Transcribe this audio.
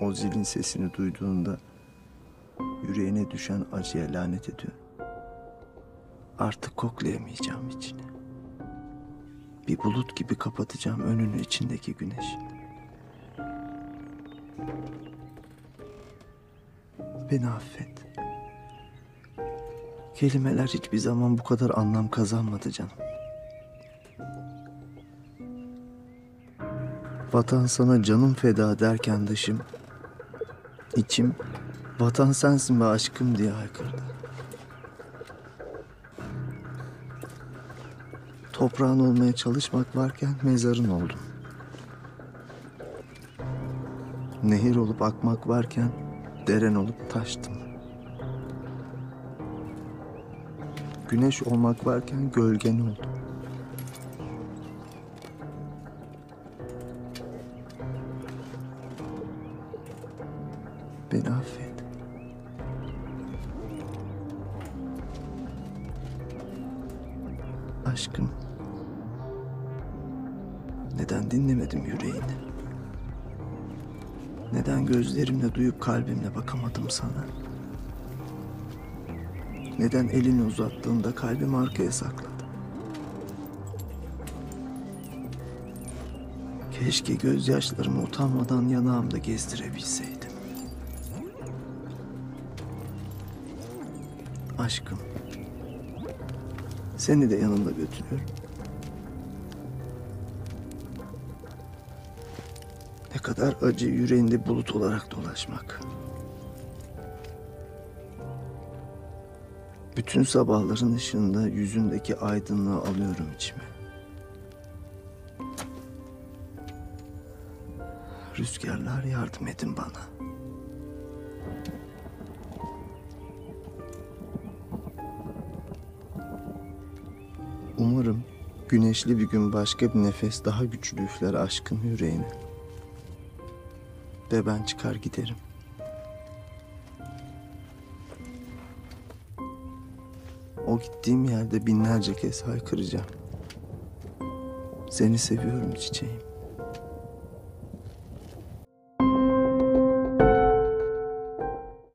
o zilin sesini duyduğunda yüreğine düşen acıya lanet ediyorum. Artık koklayamayacağım içini. Bir bulut gibi kapatacağım önünü içindeki güneşin. Beni affet. Kelimeler hiçbir zaman bu kadar anlam kazanmadı canım. Vatan sana canım feda derken dışım, içim vatan sensin ve aşkım diye haykırdı. Toprağın olmaya çalışmak varken mezarın oldum. Nehir olup akmak varken deren olup taştım. Güneş olmak varken gölgen oldum. Beni affet. Aşkım. Neden dinlemedim yüreğini? Neden gözlerimle duyup kalbimle bakamadım sana? Neden elini uzattığında kalbim arkaya sakladı? Keşke gözyaşlarımı utanmadan yanağımda gezdirebilseydim. Aşkım. Seni de yanımda götürüyorum. Ne kadar acı yüreğinde bulut olarak dolaşmak. Bütün sabahların ışığında yüzündeki aydınlığı alıyorum içime. Rüzgarlar yardım edin bana. Umarım güneşli bir gün başka bir nefes daha güçlü üfler aşkın yüreğine. Ve ben çıkar giderim. O gittiğim yerde binlerce kez haykıracağım. Seni seviyorum çiçeğim.